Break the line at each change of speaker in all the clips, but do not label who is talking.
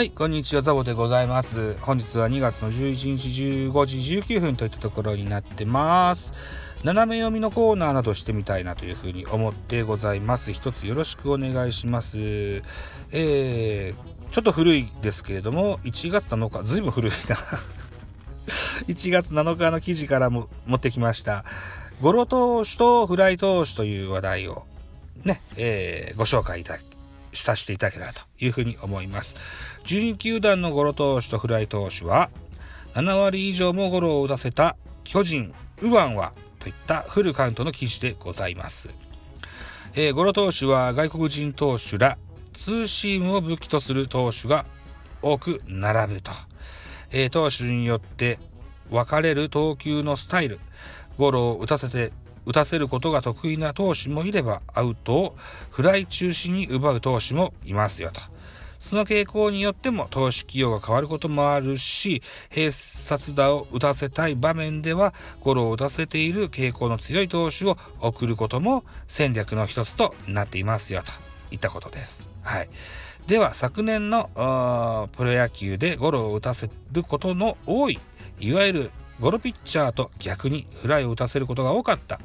はい、こんにちは、ザボでございます。本日は2月の11日15時19分といったところになってます。斜め読みのコーナーなどしてみたいなというふうに思ってございます。一つよろしくお願いします。えー、ちょっと古いですけれども、1月7日、ずいぶん古いな。1月7日の記事からも持ってきました。ゴロ投手とフライ投手という話題をね、えー、ご紹介いただきさせていただけたらというふうに思います。12球団のゴロ投手とフライ投手は、7割以上もゴロを打たせた巨人、右腕はといったフルカウントの記事でございます。えー、ゴロ投手は外国人投手らツーシームを武器とする投手が多く並ぶと。えー、投手によって分かれる投球のスタイル、ゴロを打たせて打たせることが得意な投手もいればアウトをフライ中心に奪う投手もいますよと。その傾向によっても投手起用が変わることもあるし、併殺打を打たせたい場面ではゴロを打たせている傾向の強い投手を送ることも戦略の一つとなっていますよといったことです。はい。では昨年のプロ野球でゴロを打たせることの多いいわゆるゴロピッチャーと逆にフライを打たせることが多かった。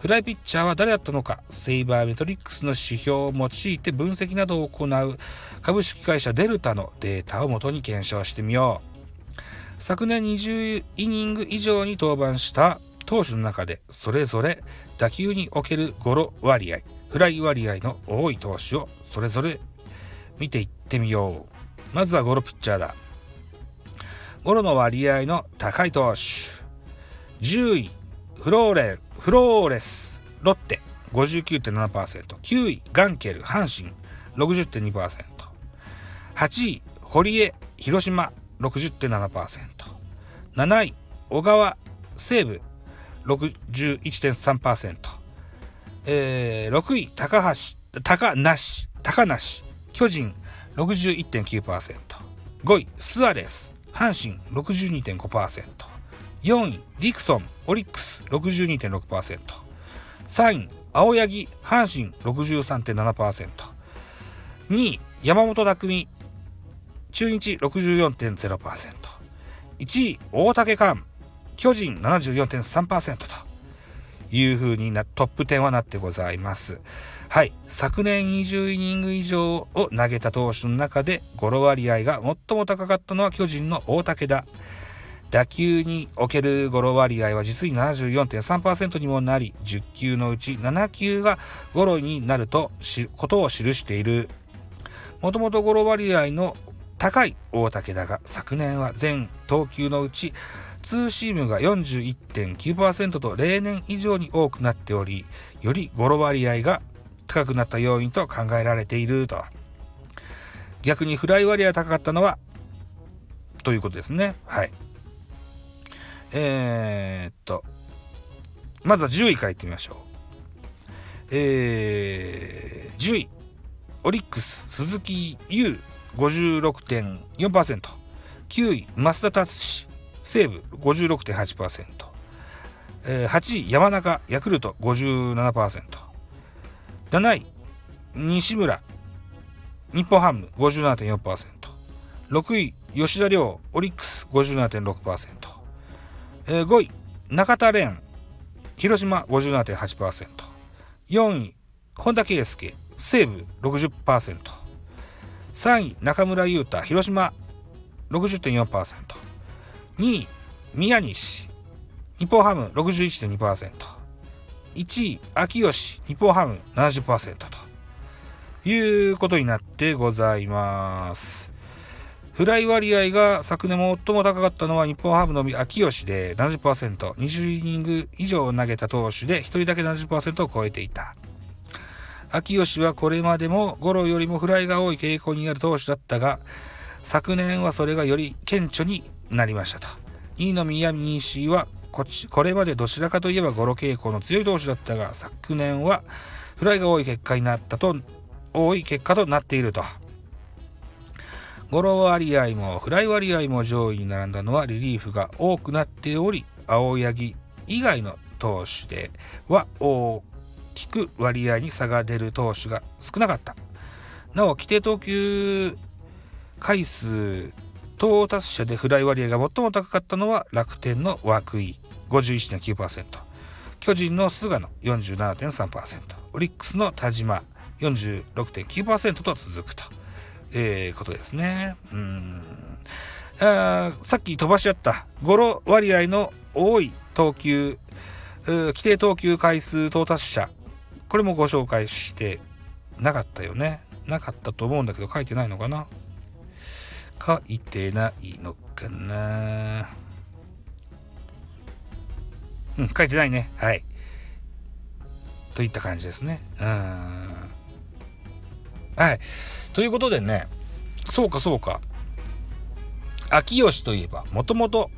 フライピッチャーは誰だったのか、セイバーメトリックスの指標を用いて分析などを行う株式会社デルタのデータをもとに検証してみよう。昨年20イニング以上に登板した投手の中でそれぞれ打球におけるゴロ割合、フライ割合の多い投手をそれぞれ見ていってみよう。まずはゴロピッチャーだ。ゴロの割合の高い投手。10位、フローレ、フローレス、ロッテ、59.7%。9位、ガンケル、阪神、60.2%。8位、堀江、広島、60.7%。7位、小川、西武、61.3%。えー、6位、高橋、高梨、高梨、巨人、61.9%。5位、スアレス、阪神62.5%。4位、ディクソン、オリックス62.6%。3位、青柳、阪神63.7%。2位、山本匠、中日64.0%。1位、大竹寛、巨人74.3%というふうになトップ10はなってございます。はい。昨年20イニング以上を投げた投手の中で、ゴロ割合が最も高かったのは巨人の大竹だ。打球におけるゴロ割合は実に74.3%にもなり、10球のうち7球がゴロになるとし、ことを記している。もともとゴロ割合の高い大竹だが、昨年は全投球のうち、ツーシームが41.9%と例年以上に多くなっており、よりゴロ割合が高くなった要因と考えられていると。逆にフライ割合が高かったのは、ということですね。はい。えー、っと、まずは10位からいってみましょう。えー、10位、オリックス、鈴木優、56.4%。9位、増田達志、西武、56.8%。えー、8位、山中、ヤクルト、57%。7位、西村、日本ハム57.4%。6位、吉田亮、オリックス57.6%。えー、5位、中田蓮、広島57.8%。4位、本田圭佑、西武60%。3位、中村優太、広島60.4%。2位、宮西、日本ハム61.2%。1位、秋吉、日本ハム70%と。いうことになってございます。フライ割合が昨年最も高かったのは日本ハムのみ秋吉で70%、20イニング以上投げた投手で1人だけ70%を超えていた。秋吉はこれまでもゴロよりもフライが多い傾向にある投手だったが、昨年はそれがより顕著になりましたと。2位の宮西はこちこれまでどちらかといえばゴロ傾向の強い投手だったが昨年はフライが多い結果になったと多い結果となっているとゴロ割合もフライ割合も上位に並んだのはリリーフが多くなっており青柳以外の投手では大きく割合に差が出る投手が少なかった。なお規定投球回数到達者でフライ割合が最も高かったのは楽天の涌井51.9%巨人の菅野47.3%オリックスの田島46.9%と続くと、えー、ことですね。うん。あさっき飛ばし合ったゴロ割合の多い投球規定投球回数到達者。これもご紹介してなかったよね。なかったと思うんだけど書いてないのかな。書いてないのかな。うん書いてないね。はい。といった感じですね。うん。はい。ということでねそうかそうか。秋吉といえばもともと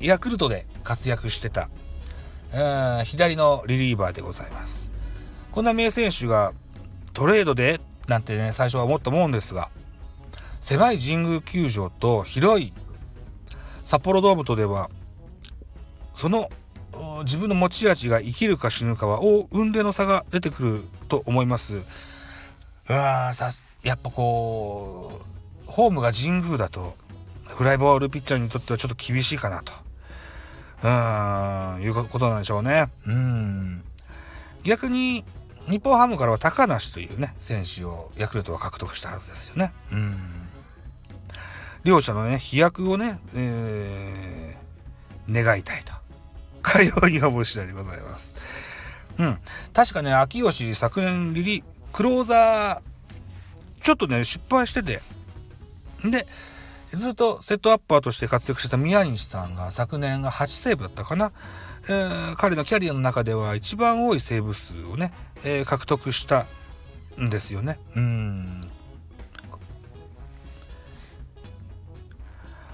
ヤクルトで活躍してたうん左のリリーバーでございます。こんな名選手がトレードでなんてね最初は思ったもんですが狭い神宮球場と広い札幌ドームとではその自分の持ち味が生きるか死ぬかは運命の差が出てくると思います。あやっぱこうホームが神宮だとフライボールピッチャーにとってはちょっと厳しいかなと。うん、いうことなんでしょうね。うん。逆に、日本ハムからは高梨というね、選手をヤクルトは獲得したはずですよね。うん。両者のね、飛躍をね、えー、願いたいと。かように思う次第でございます。うん。確かね、秋吉昨年リリ、クローザー、ちょっとね、失敗してて。で、ずっとセットアッパーとして活躍してた宮西さんが昨年が8セーブだったかな、えー、彼のキャリアの中では一番多いセーブ数をね、えー、獲得したんですよね。うん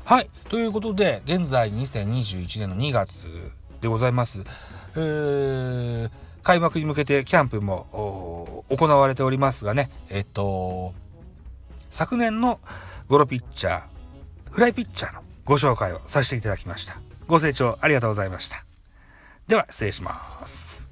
はい。ということで、現在2021年の2月でございます。えー、開幕に向けてキャンプも行われておりますがね、えっと、昨年のゴロピッチャー、フライピッチャーのご紹介をさせていただきました。ご清聴ありがとうございました。では、失礼します。